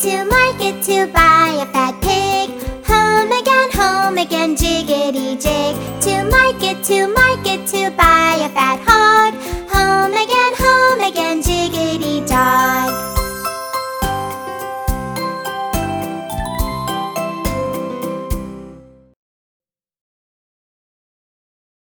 to market to buy a fat pig. Home again, home again, jiggity jig. To market, to